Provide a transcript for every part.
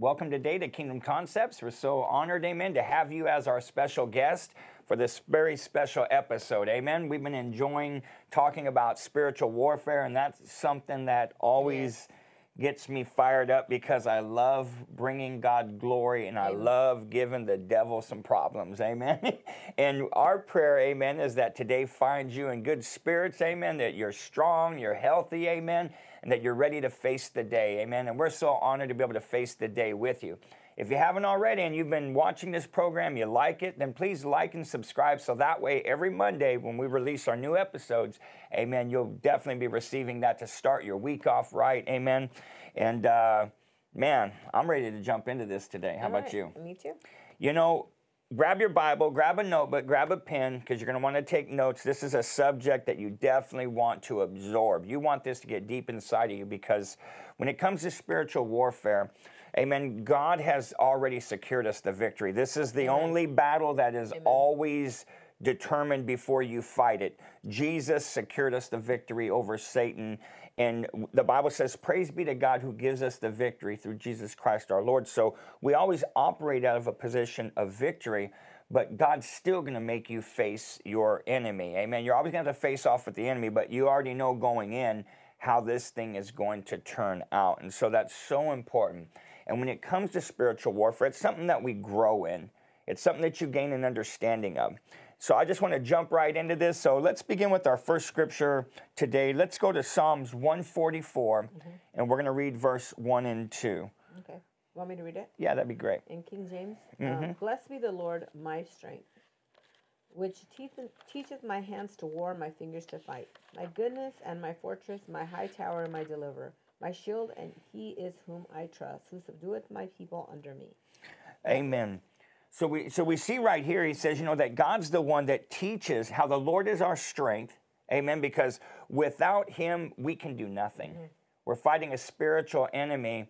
Welcome today to Kingdom Concepts. We're so honored, amen, to have you as our special guest for this very special episode. Amen. We've been enjoying talking about spiritual warfare, and that's something that always gets me fired up because I love bringing God glory and I love giving the devil some problems. Amen. and our prayer, amen, is that today finds you in good spirits. Amen. That you're strong, you're healthy. Amen. And that you're ready to face the day. Amen. And we're so honored to be able to face the day with you. If you haven't already and you've been watching this program, you like it, then please like and subscribe so that way every Monday when we release our new episodes, amen, you'll definitely be receiving that to start your week off right. Amen. And uh, man, I'm ready to jump into this today. How All about right, you? Me too. You know, grab your Bible, grab a notebook, grab a pen, because you're going to want to take notes. This is a subject that you definitely want to absorb. You want this to get deep inside of you because when it comes to spiritual warfare, amen, God has already secured us the victory. This is the only battle that is always determined before you fight it. Jesus secured us the victory over Satan. And the Bible says, Praise be to God who gives us the victory through Jesus Christ our Lord. So we always operate out of a position of victory, but God's still going to make you face your enemy. Amen. You're always going to have to face off with the enemy, but you already know going in how this thing is going to turn out. And so that's so important. And when it comes to spiritual warfare, it's something that we grow in, it's something that you gain an understanding of. So I just want to jump right into this. So let's begin with our first scripture today. Let's go to Psalms 144, and we're going to read verse 1 and 2. Okay. Want me to read it? Yeah, that'd be great. In King James? Mm-hmm. Um, Blessed be the Lord, my strength, which teacheth, teacheth my hands to war, my fingers to fight. My goodness and my fortress, my high tower and my deliverer, my shield, and he is whom I trust, who subdueth my people under me. Amen. So we so we see right here he says, you know, that God's the one that teaches how the Lord is our strength. Amen. Because without him we can do nothing. Mm-hmm. We're fighting a spiritual enemy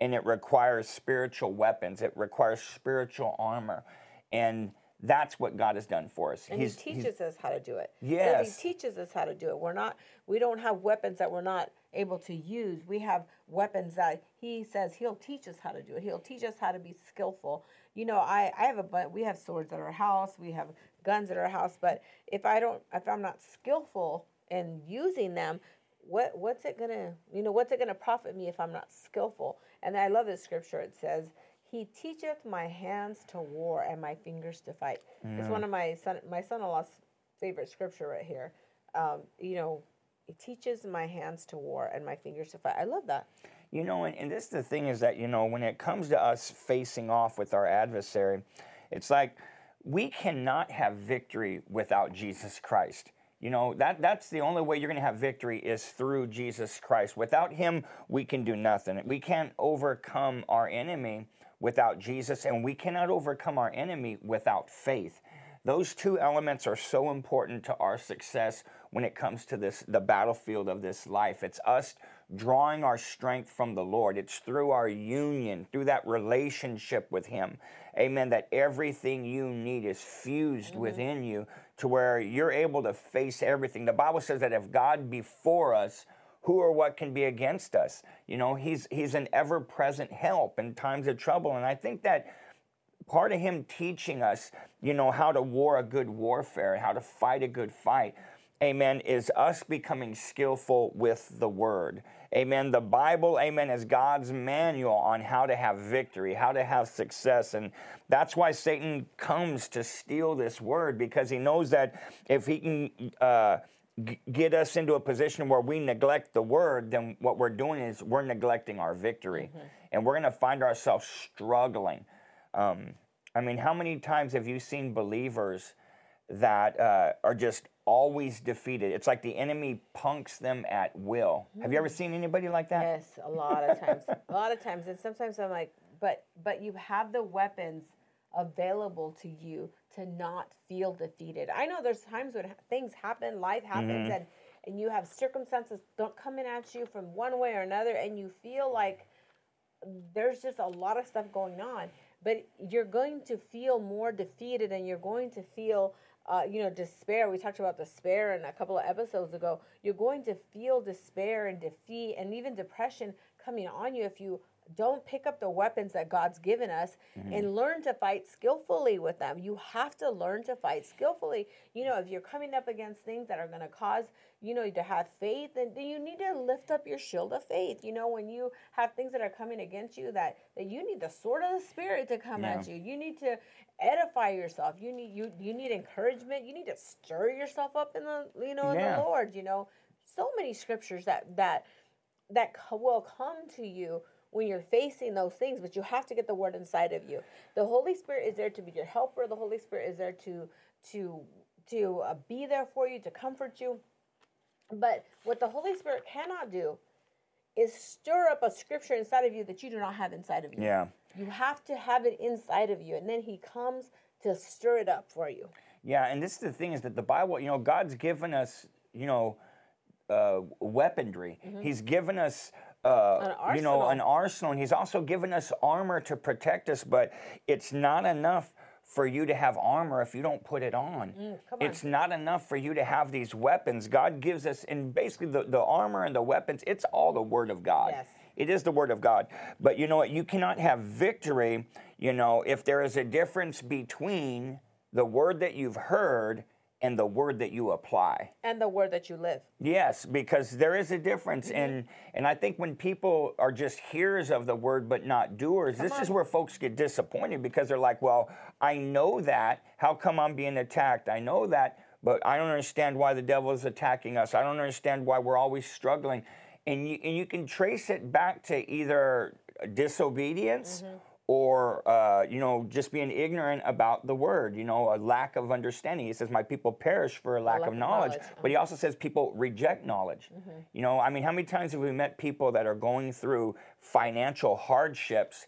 and it requires spiritual weapons. It requires spiritual armor. And that's what God has done for us. And he teaches us how to do it. Yes. He teaches us how to do it. We're not we don't have weapons that we're not able to use. We have weapons that he says he'll teach us how to do it. He'll teach us how to be skillful. You know, I I have a but we have swords at our house, we have guns at our house, but if I don't if I'm not skillful in using them, what what's it gonna you know what's it gonna profit me if I'm not skillful? And I love this scripture. It says, "He teacheth my hands to war and my fingers to fight." It's one of my son my son-in-law's favorite scripture right here. Um, you know, it teaches my hands to war and my fingers to fight. I love that. You know, and, and this the thing is that, you know, when it comes to us facing off with our adversary, it's like we cannot have victory without Jesus Christ. You know, that that's the only way you're going to have victory is through Jesus Christ. Without him, we can do nothing. We can't overcome our enemy without Jesus, and we cannot overcome our enemy without faith. Those two elements are so important to our success when it comes to this the battlefield of this life. It's us drawing our strength from the Lord. It's through our union, through that relationship with him. Amen. That everything you need is fused mm-hmm. within you to where you're able to face everything. The Bible says that if God be for us, who or what can be against us? You know, he's he's an ever-present help in times of trouble. And I think that part of him teaching us, you know, how to war a good warfare, how to fight a good fight, amen, is us becoming skillful with the word. Amen. The Bible, amen, is God's manual on how to have victory, how to have success. And that's why Satan comes to steal this word because he knows that if he can uh, g- get us into a position where we neglect the word, then what we're doing is we're neglecting our victory. And we're going to find ourselves struggling. Um, I mean, how many times have you seen believers that uh, are just always defeated? It's like the enemy punks them at will. Have you ever seen anybody like that? Yes, a lot of times. a lot of times. And sometimes I'm like, but but you have the weapons available to you to not feel defeated. I know there's times when things happen, life happens mm-hmm. and and you have circumstances don't come in at you from one way or another and you feel like there's just a lot of stuff going on but you're going to feel more defeated and you're going to feel uh, you know despair. We talked about despair in a couple of episodes ago. You're going to feel despair and defeat and even depression coming on you if you don't pick up the weapons that God's given us mm-hmm. and learn to fight skillfully with them. You have to learn to fight skillfully. You know, if you're coming up against things that are going to cause, you know, to have faith, then, you need to lift up your shield of faith. You know, when you have things that are coming against you, that that you need the sword of the spirit to come at you. You need to edify yourself. You need you you need encouragement. You need to stir yourself up in the you know in Yeah. the Lord. You know, so many scriptures that that that will come to you when you're facing those things, but you have to get the word inside of you. The Holy Spirit is there to be your helper. The Holy Spirit is there to to to uh, be there for you, to comfort you. But what the Holy Spirit cannot do is stir up a scripture inside of you that you do not have inside of you. Yeah. You have to have it inside of you, and then He comes to stir it up for you. Yeah, and this is the thing is that the Bible, you know, God's given us, you know, uh, weaponry. He's given us, uh, you know, an arsenal, and He's also given us armor to protect us. But it's not enough for you to have armor if you don't put it on. Mm, on. It's not enough for you to have these weapons. God gives us, and basically the, the armor and the weapons, it's all the Word of God. Yes. It is the word of God. But you know what? You cannot have victory, you know, if there is a difference between the word that you've heard and the word that you apply. And the word that you live. Yes, because there is a difference Mm-hmm. and and I think when people are just hearers of the word but not doers, this is where folks get disappointed because they're like, "Well, I know that. How come I'm being attacked? I know that, but I don't understand why the devil is attacking us. I don't understand why we're always struggling." And you and you can trace it back to either disobedience Mm-hmm. Or uh, you know just being ignorant about the word you know a lack of understanding. He says my people perish for a lack, lack of knowledge, knowledge. but he also says people reject knowledge. You know i mean how many times have we met people that are going through financial hardships?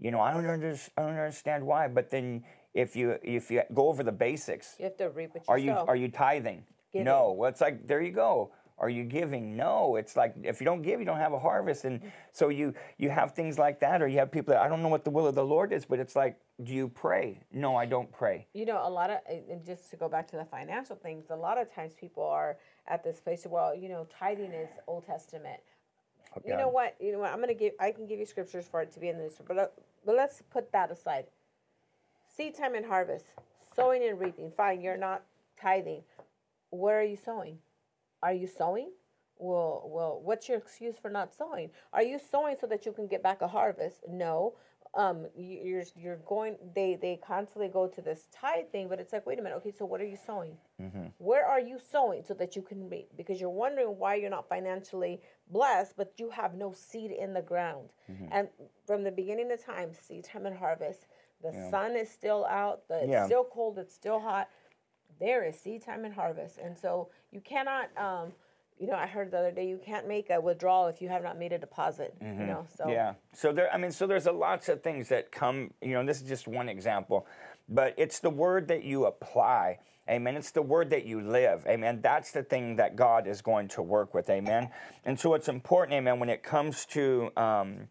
You know i don't, under, I don't understand why but then if you if you go over the basics You have to reap what you are you are you tithing? Giving. no. Well it's like there you go are you giving no it's like if you don't give you don't have a harvest and so you you have things like that or you have people that i don't know what the will of the lord is but it's like do you pray no i don't pray you know, a lot of, and just to go back to the financial things, a lot of times people are at this place well, you know, tithing is Old Testament. You know what? You know what? I'm gonna give. I can give you scriptures for it to be in this, but uh, but let's put that aside. Seed time and harvest, sowing and reaping. Fine, you're not tithing. Where are you sowing? Are you sowing? Well, well, what's your excuse for not sowing? Are you sowing so that you can get back a harvest? No. Um, you- you're you're going. They they constantly go to this tithe thing, but it's like, wait a minute. Okay, so what are you sowing? Where are you sowing so that you can reap? Because you're wondering why you're not financially blessed, but you have no seed in the ground. And from the beginning of time, seed time and harvest, the sun is still out. The, it's still cold. It's still hot. There is seed time and harvest, and so you cannot. Um, you know, I heard the other day you can't make a withdrawal if you have not made a deposit. You know, so Yeah. So there, I mean, so there's a lots of things that come. You know, this is just one example, but it's the word that you apply. Amen. It's the word that you live. Amen. That's the thing that God is going to work with. Amen. And so it's important. Amen. When it comes to, um,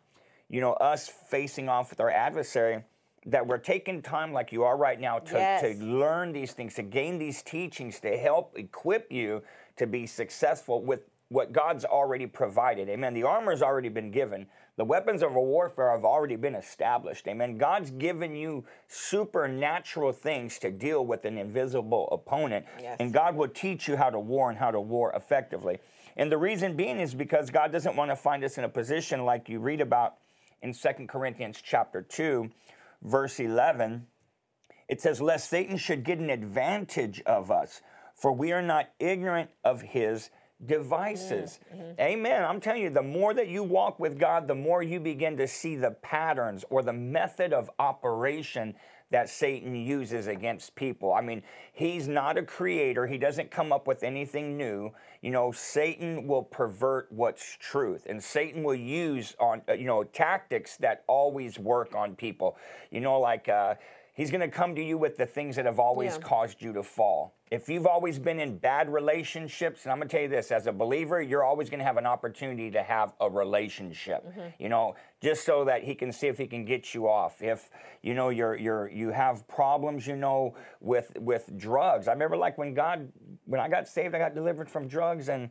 you know, us facing off with our adversary. That we're taking time, like you are right now, to, Yes. to learn these things, to gain these teachings, to help equip you to be successful with what God's already provided. Amen. The armor's already been given. The weapons of warfare have already been established. Amen. God's given you supernatural things to deal with an invisible opponent. Yes. And God will teach you how to war and how to war effectively. And the reason being is because God doesn't want to find us in a position like you read about in 2 Corinthians chapter 2, verse 11 it says, Lest Satan should get an advantage of us, for we are not ignorant of his devices. Mm, mm-hmm. Amen. I'm telling you, the more that you walk with God, the more you begin to see the patterns or the method of operation that Satan uses against people. I mean, he's not a creator, he doesn't come up with anything new. You know, Satan will pervert what's truth, and Satan will use on uh, you know tactics that always work on people. You know, like uh, He's going to come to you with the things that have always Yeah. caused you to fall. If you've always been in bad relationships, and I'm going to tell you this as a believer, you're always going to have an opportunity to have a relationship. Mm-hmm. You know, just so that he can see if he can get you off. If you know you're you're you have problems, you know, with with drugs. I remember like when God when I got saved, I got delivered from drugs and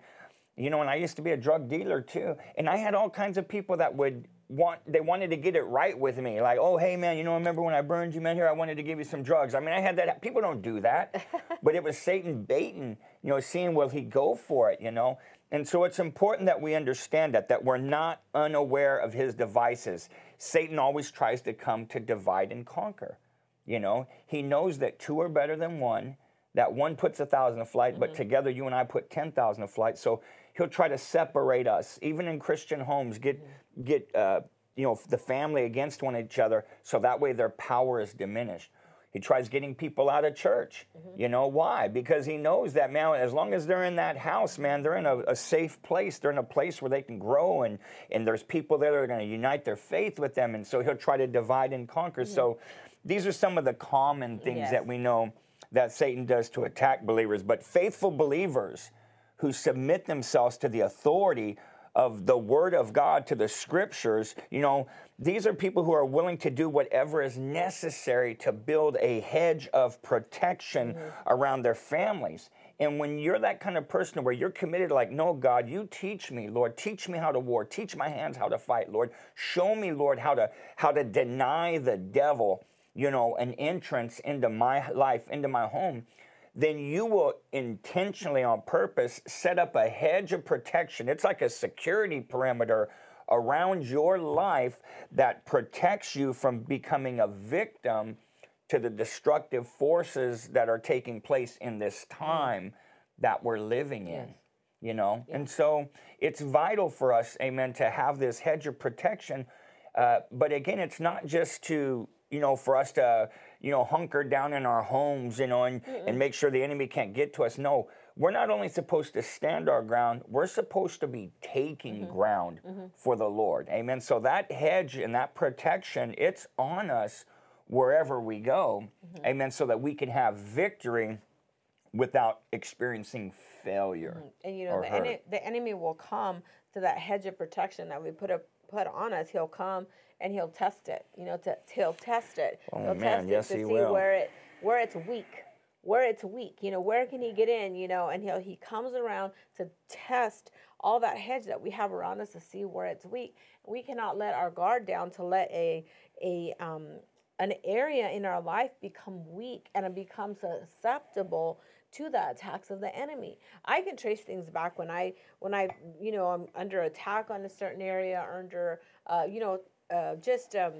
you know, and I used to be a drug dealer too. And I had all kinds of people that would want they wanted to get it right with me. Like, oh hey man, you know, remember when I burned you, man? Here, I wanted to give you some drugs. I mean, I had that. People don't do that, but it was Satan baiting, you know, seeing will he go for it, you know. And so it's important that we understand that that we're not unaware of his devices. Satan always tries to come to divide and conquer. You know, he knows that two are better than one. That one puts a thousand to flight, mm-hmm. but together you and I put ten thousand to flight. So he'll try to separate us, even in Christian homes, get get uh, you know the family against one each other, so that way their power is diminished. He tries getting people out of church. Mm-hmm. You know why? Because he knows that man, as long as they're in that house, man, they're in a, a safe place. They're in a place where they can grow, and and there's people there that are going to unite their faith with them, and so he'll try to divide and conquer. Mm-hmm. So these are some of the common things yes. that we know that Satan does to attack believers. But faithful believers who submit themselves to the authority of the Word of God, to the Scriptures, you know, these are people who are willing to do whatever is necessary to build a hedge of protection mm-hmm. around their families. And when you're that kind of person where you're committed, like, no, God, you teach me, Lord, teach me how to war, teach my hands how to fight, Lord, show me, Lord, how to how to deny the devil, you know, an entrance into my life, into my home then you will intentionally, on purpose, set up a hedge of protection. It's like a security perimeter around your life that protects you from becoming a victim to the destructive forces that are taking place in this time that we're living in. You know? And so it's vital for us, amen, to have this hedge of protection. Uh, but again, it's not just to, you know, for us to you know, hunker down in our homes, you know, and, and make sure the enemy can't get to us. No, we're not only supposed to stand our ground, we're supposed to be taking mm-hmm. ground mm-hmm. for the Lord. Amen. So that hedge and that protection, it's on us wherever we go. Mm-hmm. Amen. So that we can have victory without experiencing failure. Mm-hmm. And you know, the, en- the enemy will come to that hedge of protection that we put up put on us. He'll come and he'll test it. You know, to, he'll test it. Oh, he'll man, test yes, it to he see will. where it where it's weak. Where it's weak, you know, where can he get in, you know, and he'll he comes around to test all that hedge that we have around us to see where it's weak. We cannot let our guard down to let a a um an area in our life become weak and it becomes susceptible to the attacks of the enemy. I can trace things back when I when I you know I'm under attack on a certain area, under uh, you know uh, just um,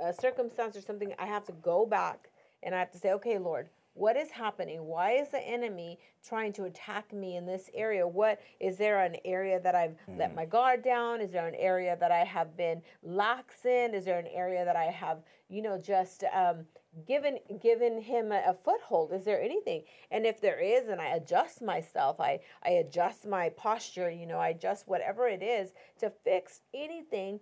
a circumstance or something, I have to go back and I have to say, okay, Lord, what is happening? Why is the enemy trying to attack me in this area? What is there an area that I've mm. let my guard down? Is there an area that I have been lax in? Is there an area that I have, you know, just um, given given him a, a, foothold? Is there anything? And if there is, and I adjust myself, I I adjust my posture, you know, I adjust whatever it is to fix anything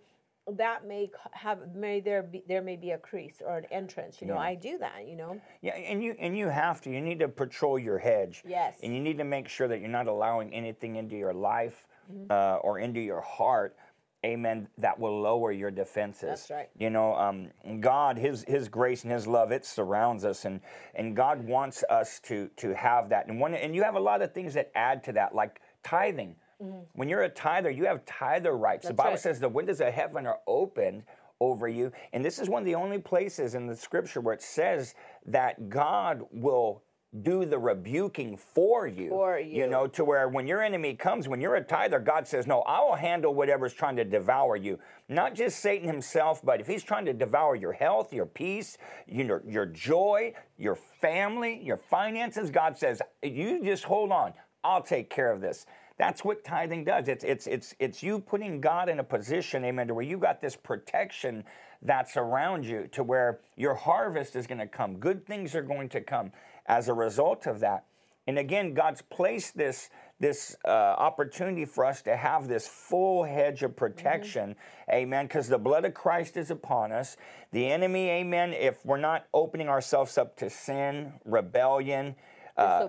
that may have may there be there may be a crease or an entrance you know yeah. i do that you know? Yeah and you and you have to you need to patrol your hedge. Yes. And you need to make sure that you're not allowing anything into your life mm-hmm. uh, or into your heart amen that will lower your defenses. That's right. You know um, god his his grace and his love it surrounds us and and god wants us to to have that. And one and you have a lot of things that add to that like tithing Mm-hmm. When you're a tither, you have tither rights. That's the Bible right. says the windows of heaven are opened over you. And this is one of the only places in the scripture where it says that God will do the rebuking for you. For you. You know, to where when your enemy comes, when you're a tither, God says, No, I will handle whatever's trying to devour you. Not just Satan himself, but if he's trying to devour your health, your peace, your, your joy, your family, your finances, God says, You just hold on. I'll take care of this. That's what tithing does. It's it's it's it's you putting God in a position, amen, to where you got this protection that's around you, to where your harvest is going to come. Good things are going to come as a result of that. And again, God's placed this this uh, opportunity for us to have this full hedge of protection, mm-hmm. amen, because the blood of Christ is upon us. The enemy, amen, if we're not opening ourselves up to sin, rebellion, uh,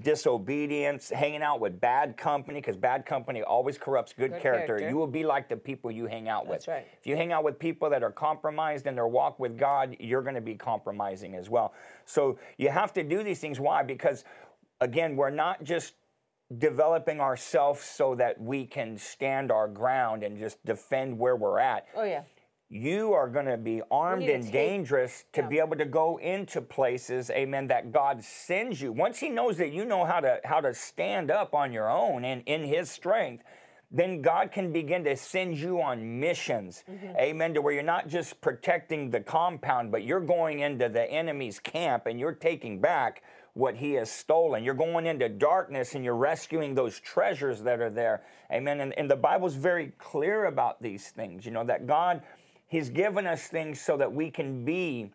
disobedience, hanging out with bad company because bad company always corrupts good, good character. character. You will be like the people you hang out with. That's. Right. If you hang out with people that are compromised in their walk with God, you're going to be compromising as well. So you have to do these things. Why? Because again, we're not just developing ourselves so that we can stand our ground and just defend where we're at. Oh yeah. You are going to be armed and take- dangerous to yeah. be able to go into places, amen, that God sends you. Once He knows that you know how to how to stand up on your own and in His strength, then God can begin to send you on missions, Mm-hmm. amen, to where you're not just protecting the compound, but you're going into the enemy's camp and you're taking back what he has stolen. You're going into darkness and you're rescuing those treasures that are there. Amen. And, and the Bible's very clear about these things, you know, that God, He's given us things so that we can be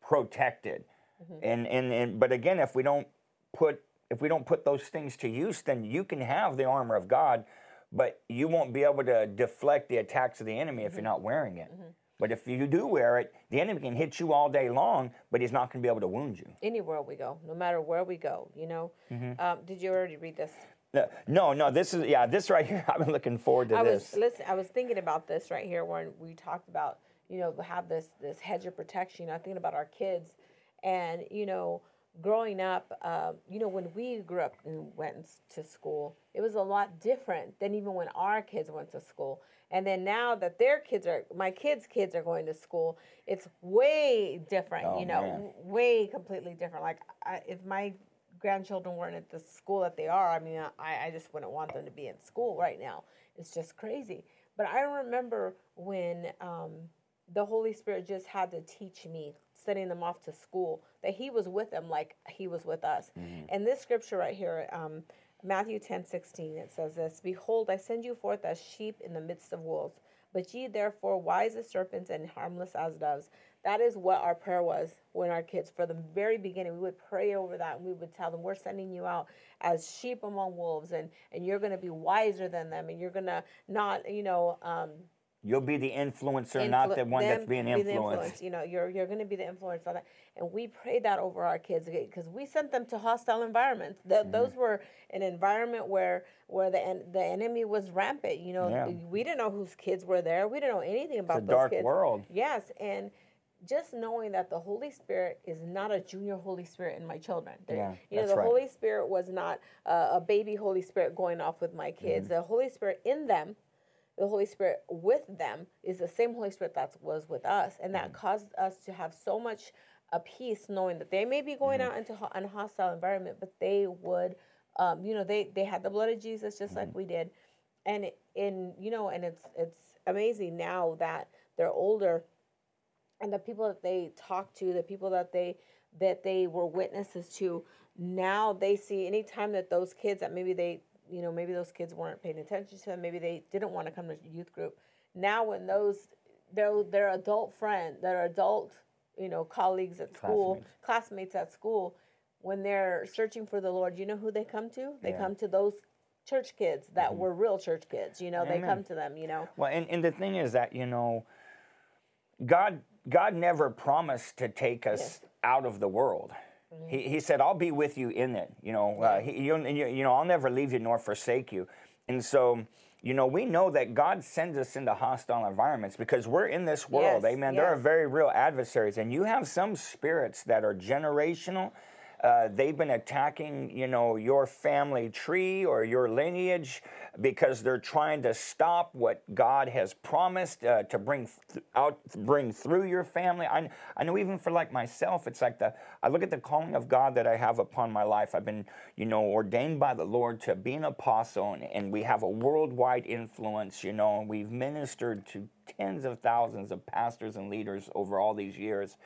protected. And, and and but again, if we don't put if we don't put those things to use, then you can have the armor of God, but you won't be able to deflect the attacks of the enemy if you're not wearing it. But if you do wear it, the enemy can hit you all day long, but he's not going to be able to wound you. Anywhere we go, no matter where we go, you know. Mm-hmm. Um, did you already read this? No, No, this is yeah, this right here. I've been looking forward to I this. was listen. I was thinking about this right here when we talked about you know have this this hedge of protection. I'm thinking about our kids, and you know, growing up, uh, you know, when we grew up and went to school, it was a lot different than even when our kids went to school. And then now that their kids are, my kids' kids are going to school, it's way different. Oh, you know, man. way completely different. Like I, if my grandchildren weren't at the school that they are, I mean, I, I just wouldn't want them to be in school right now. It's just crazy. But I remember when um, the Holy Spirit just had to teach me, sending them off to school, that He was with them like He was with us. And this scripture right here, um, Matthew 10 16, it says this Behold, I send you forth as sheep in the midst of wolves. But ye therefore wise as serpents and harmless as doves. That is what our prayer was when our kids, for the very beginning, we would pray over that and we would tell them, We're sending you out as sheep among wolves, and, and you're going to be wiser than them, and you're going to not, you know, um, You'll be the influencer, not the one that's being be influenced. influence. You know, you're you're going to be the influence on that. And we prayed that over our kids because we sent them to hostile environments. Th- Mm-hmm. Those were an environment where where the en- the enemy was rampant. You know, Yeah. we didn't know whose kids were there. We didn't know anything about It's a those dark kids. world. Yes, and just knowing that the Holy Spirit is not a junior Holy Spirit in my children. They're- Yeah, you know, the right. Holy Spirit was not uh, a baby Holy Spirit going off with my kids. Mm-hmm. The Holy Spirit in them the Holy Spirit with them is the same Holy Spirit that was with us, and that caused us to have so much a peace knowing that they may be going out into ho- an hostile environment, but they would, um, you know, they they had the blood of Jesus just like we did, and in you know, and it's it's amazing now that they're older, and the people that they talked to, the people that they that they were witnesses to, now they see anytime that those kids that maybe they you know maybe those kids weren't paying attention to them maybe they didn't want to come to youth group now when those their their adult friend their adult you know colleagues at school classmates, at school when they're searching for the lord you know who they come to? They Yeah. come to those church kids that mm-hmm. were real church kids you know they come to them you know? Well, and, and the thing is that you know, God God never promised to take us out of the world. He, he said, "I'll be with you in it." You know, uh, he, you, you, know, I'll never leave you nor forsake you. And so, you know, we know that God sends us into hostile environments because we're in this world. Yes, Amen. There are very real adversaries, and you have some spirits that are generational. Uh, they've been attacking, you know, your family tree or your lineage because they're trying to stop what God has promised uh, to bring th- out, bring through your family. I, I know even for like myself, it's like the I look at the calling of God that I have upon my life. I've been, you know, ordained by the Lord to be an apostle, and, and we have a worldwide influence. You know, and we've ministered to tens of thousands of pastors and leaders over all these years.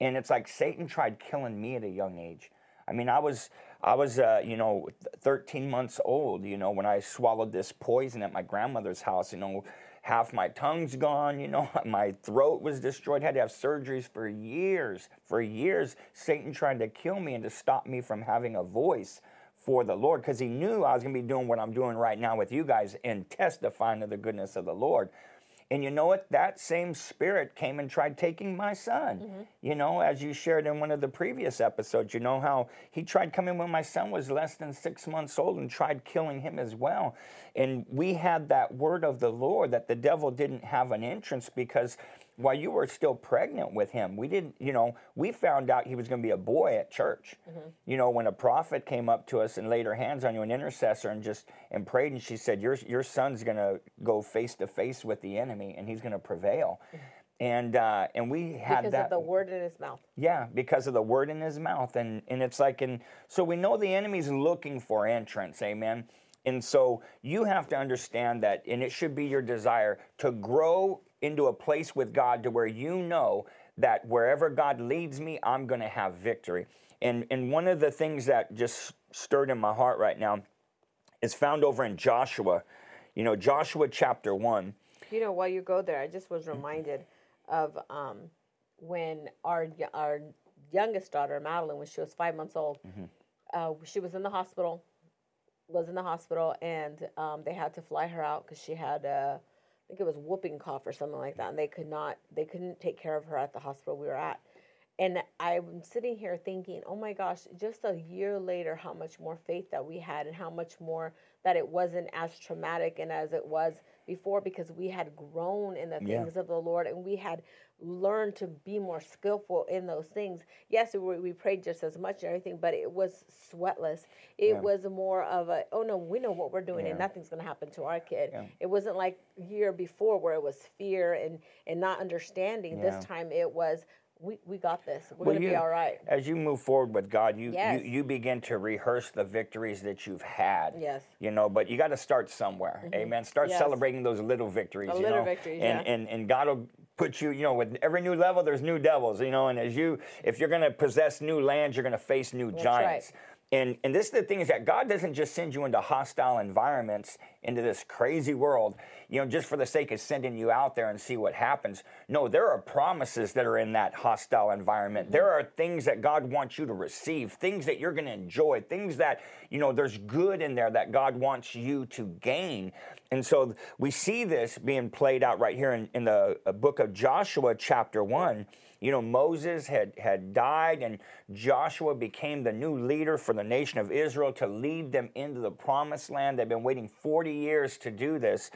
And it's like Satan tried killing me at a young age. I mean, I was, I was, uh, you know, 13 months old. You know, when I swallowed this poison at my grandmother's house. You know, half my tongue's gone. You know, my throat was destroyed. Had to have surgeries for years. For years, Satan tried to kill me and to stop me from having a voice for the Lord because he knew I was going to be doing what I'm doing right now with you guys and testifying to the goodness of the Lord. And you know what? That same spirit came and tried taking my son. Mm-hmm. You know, as you shared in one of the previous episodes, you know how he tried coming when my son was less than six months old and tried killing him as well. And we had that word of the Lord that the devil didn't have an entrance because while you were still pregnant with him. We didn't, you know, we found out he was going to be a boy at church. You know, when a prophet came up to us and laid her hands on you, an intercessor, and just and prayed, and she said, "Your your son's going to go face to face with the enemy, and he's going to prevail." And uh, and we had because that of the word in his mouth. yeah, because of the word in his mouth. And and it's like and so we know the enemy's looking for entrance, amen. And so you have to understand that, and it should be your desire to grow into a place with God to where you know that wherever God leads me, I'm gonna have victory. And and one of the things that just stirred in my heart right now is found over in Joshua. You know, Joshua chapter one. You know, while you go there, I just was reminded of um, when our our youngest daughter Madeline, when she was five months old, uh, she was in the hospital, was in the hospital, and um, they had to fly her out because she had uh, I think it was whooping cough or something like that, and they could not they couldn't take care of her at the hospital we were at. And I'm sitting here thinking, oh my gosh, just a year later, how much more faith that we had, and how much more that it wasn't as traumatic and as it was before because we had grown in the Yeah. things of the Lord and we had learned to be more skillful in those things. Yes, we, we prayed just as much and everything, but it was sweatless. It Yeah. was more of a, oh no, we know what we're doing and nothing's going to happen to our kid. Yeah. It wasn't like year before where it was fear and, and not understanding. Yeah. This time it was, we, we got this. We're Well, going to be all right. As you move forward with God, you, Yes. you you begin to rehearse the victories that you've had. Yes. You know, but you got to start somewhere. Mm-hmm. Amen. Start Yes. celebrating those little victories. The you little know? victories, and, yeah. and and God will put you. You know, with every new level, there's new devils. You know, and as you, if you're going to possess new lands, you're going to face new right. giants. And, and this is the thing is that God doesn't just send you into hostile environments, into this crazy world, you know, just for the sake of sending you out there and see what happens. No, there are promises that are in that hostile environment. There are things that God wants you to receive, things that you're going to enjoy, things that, you know, there's good in there that God wants you to gain. And so we see this being played out right here in, in the uh, book of Joshua, chapter 1. You know, Moses had, had died, and Joshua became the new leader for the nation of Israel to lead them into the promised land. They've been waiting 40 years to do this.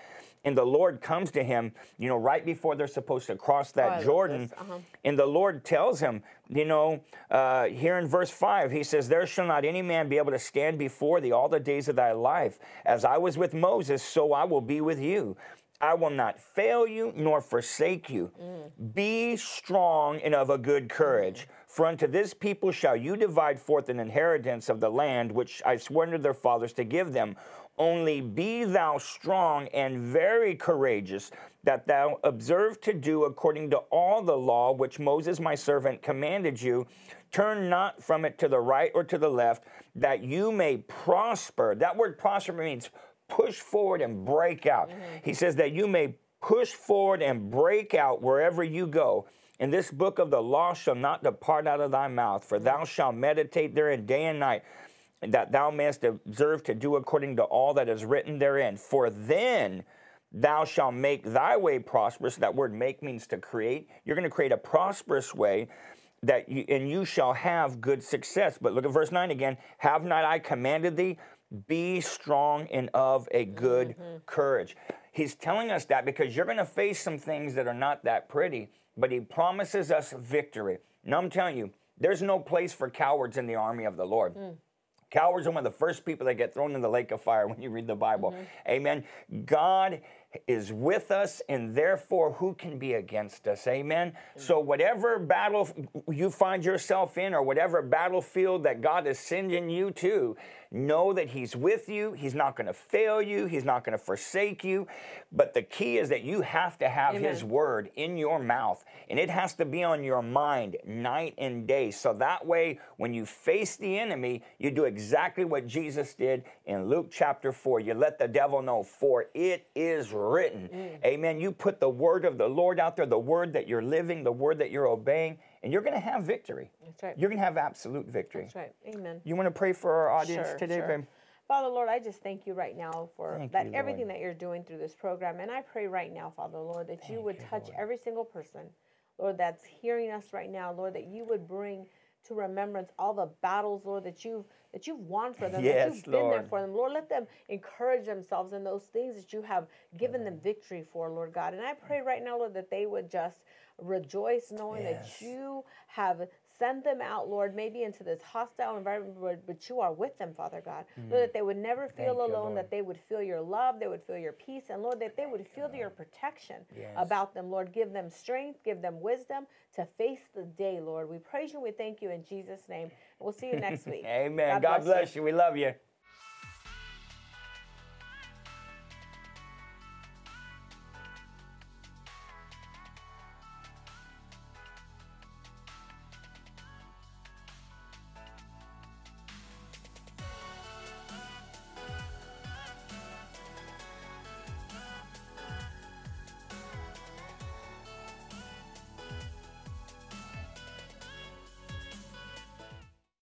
And the Lord comes to him, you know, right before they're supposed to cross Oh, that love Jordan. Uh-huh. And the Lord tells him, you know, uh, here in verse 5, he says, There shall not any man be able to stand before thee all the days of thy life. As I was with Moses, so I will be with you. I will not fail you nor forsake you. Mm. Be strong and of a good courage. Mm. For unto this people shall you divide forth an inheritance of the land which I swore unto their fathers to give them. Only be thou strong and very courageous, that thou observe to do according to all the law which Moses my servant commanded you. Turn not from it to the right or to the left, that you may prosper. That word prosper means push forward and break out. Mm-hmm. He says that you may push forward and break out wherever you go. And this book of the law shall not depart out of thy mouth, for thou shalt meditate therein day and night, that thou mayest observe to do according to all that is written therein. For then thou shalt make thy way prosperous. That word make means to create. You're going to create a prosperous way that you, and you shall have good success. But look at verse 9 again. Have not I commanded thee? Be strong and of a good mm-hmm. courage. He's telling us that because you're going to face some things that are not that pretty, but he promises us victory. Now I'm telling you, there's no place for cowards in the army of the Lord. Mm. Cowards are one of the first people that get thrown in the lake of fire when you read the Bible. Mm-hmm. Amen. God is with us, and therefore, who can be against us? Amen. Mm. So, whatever battle you find yourself in, or whatever battlefield that God is sending you to, know that He's with you. He's not going to fail you, He's not going to forsake you. But the key is that you have to have His word in your mouth, and it has to be on your mind night and day. So that way, when you face the enemy, you do exactly what Jesus did in Luke chapter 4. You let the devil know, for it is written. Mm. Amen. You put the word of the Lord out there, the word that you're living, the word that you're obeying, and you're going to have victory. That's right. You're going to have absolute victory. That's right. Amen. You want to pray for our audience Sure, today, sure. babe? Father Lord, I just thank you right now for Thank that you, everything that you're doing through this program. And I pray right now, Father Lord, that you would touch every single person, Lord, that's hearing us right now, Lord, that you would bring to remembrance all the battles, Lord, that you've that you've won for them, yes, that you've been there for them. Lord, let them encourage themselves in those things that you have given them victory for, Lord God. And I pray right now, Lord, that they would just rejoice knowing Yes. that you have sent them out, Lord, maybe into this hostile environment, Lord, but you are with them, Father God. Lord, that they would never feel Mm. Thank alone, Lord. that they would feel your love, they would feel your peace, and Lord, that they would feel your protection Yes. about them. Lord, give them strength, give them wisdom to face the day, Lord. We praise you, we thank you in Jesus' name. We'll see you next week. Amen. God, bless you. We love you.